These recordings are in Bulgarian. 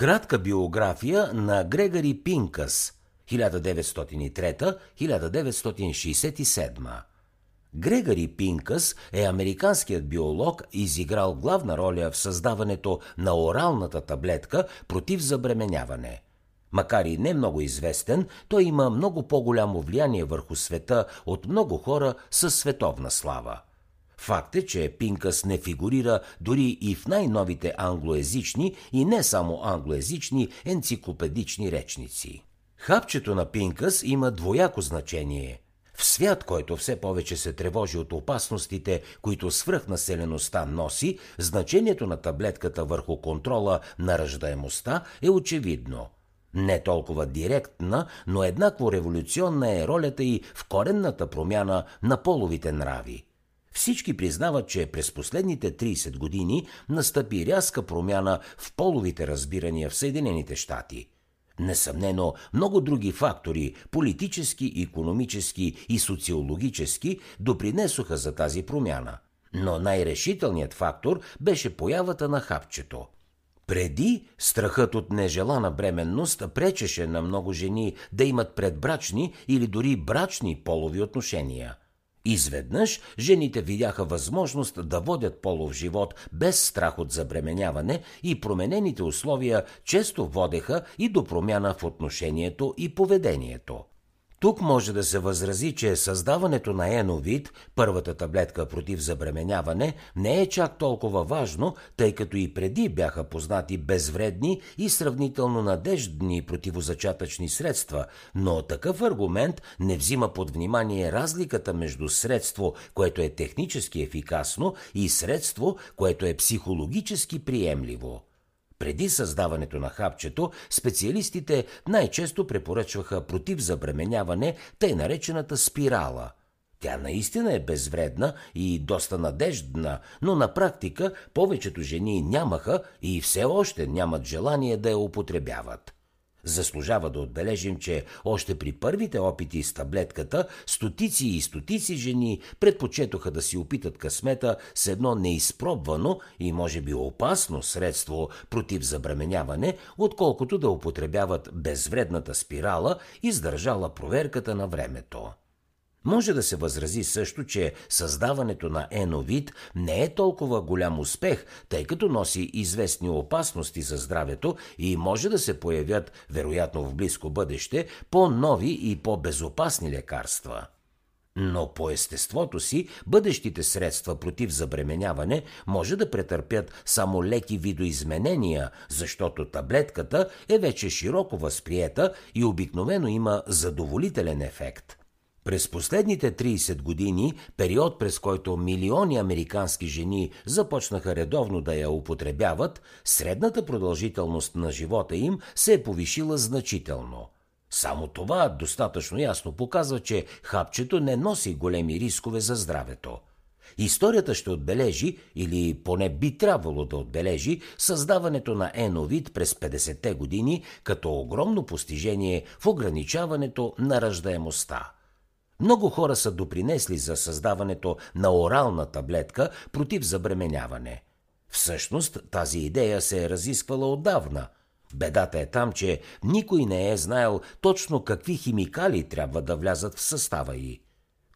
Кратка биография на Грегори Пинкъс 1903-1967 Грегори Пинкъс е американският биолог, изиграл главна роля в създаването на оралната таблетка против забременяване. Макар и не много известен, той има много по-голямо влияние върху света от много хора със световна слава. Факт е, че Пинкъс не фигурира дори и в най-новите англоязични и не само англоязични енциклопедични речници. Хапчето на Пинкъс има двояко значение. В свят, който все повече се тревожи от опасностите, които свръхнаселеността носи, значението на таблетката върху контрола на ръждаемостта е очевидно. Не толкова директна, но еднакво революционна е ролята и в коренната промяна на половите нрави – всички признават, че през последните 30 години настъпи рязка промяна в половите разбирания в Съединените щати. Несъмнено, много други фактори – политически, економически и социологически – допринесоха за тази промяна. Но най-решителният фактор беше появата на хапчето – преди страхът от нежелана бременност пречеше на много жени да имат предбрачни или дори брачни полови отношения. Изведнъж жените видяха възможност да водят полов живот без страх от забременяване и променените условия често водеха и до промяна в отношението и поведението. Тук може да се възрази, че създаването на еновид, първата таблетка против забременяване, не е чак толкова важно, тъй като и преди бяха познати безвредни и сравнително надеждни противозачатъчни средства, но такъв аргумент не взима под внимание разликата между средство, което е технически ефикасно, и средство, което е психологически приемливо. Преди създаването на хапчето, специалистите най-често препоръчваха против забременяване тъй наречената спирала. Тя наистина е безвредна и доста надеждна, но на практика повечето жени нямаха и все още нямат желание да я употребяват. Заслужава да отбележим, че още при първите опити с таблетката, стотици и стотици жени предпочетоха да си опитат късмета с едно неизпробвано и може би опасно средство против забременяване, отколкото да употребяват безвредната спирала, издържала проверката на времето. Може да се възрази също, че създаването на еновид не е толкова голям успех, тъй като носи известни опасности за здравето и може да се появят, вероятно в близко бъдеще, по-нови и по-безопасни лекарства. Но по естеството си бъдещите средства против забременяване може да претърпят само леки видоизменения, защото таблетката е вече широко възприета и обикновено има задоволителен ефект – през последните 30 години, период през който милиони американски жени започнаха редовно да я употребяват, средната продължителност на живота им се е повишила значително. Само това достатъчно ясно показва, че хапчето не носи големи рискове за здравето. Историята ще отбележи, или поне би трябвало да отбележи, създаването на еновид през 50-те години като огромно постижение в ограничаването на ръждаемостта. Много хора са допринесли за създаването на орална таблетка против забременяване. Всъщност тази идея се е разисквала отдавна. Бедата е там, че никой не е знаел точно какви химикали трябва да влязат в състава й.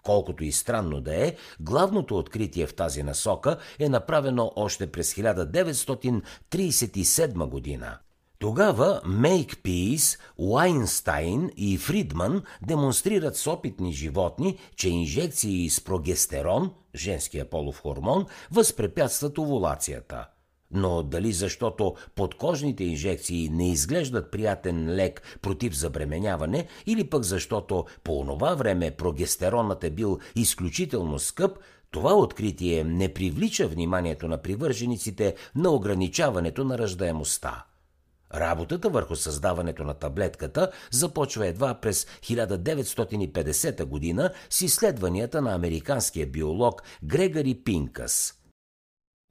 Колкото и странно да е, главното откритие в тази насока е направено още през 1937 година. Тогава Мейкпис, Уайнстайн и Фридман демонстрират с опитни животни, че инжекции с прогестерон, женския полов хормон, възпрепятстват овулацията. Но дали защото подкожните инжекции не изглеждат приятен лек против забременяване или пък защото по онова време прогестеронът е бил изключително скъп, това откритие не привлича вниманието на привържениците на ограничаването на ръждаемостта. Работата върху създаването на таблетката започва едва през 1950 година с изследванията на американския биолог Грегори Пинкъс.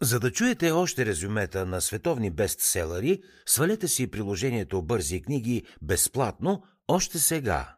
За да чуете още резюмета на световни бестселери, свалете си приложението Бързи книги безплатно още сега.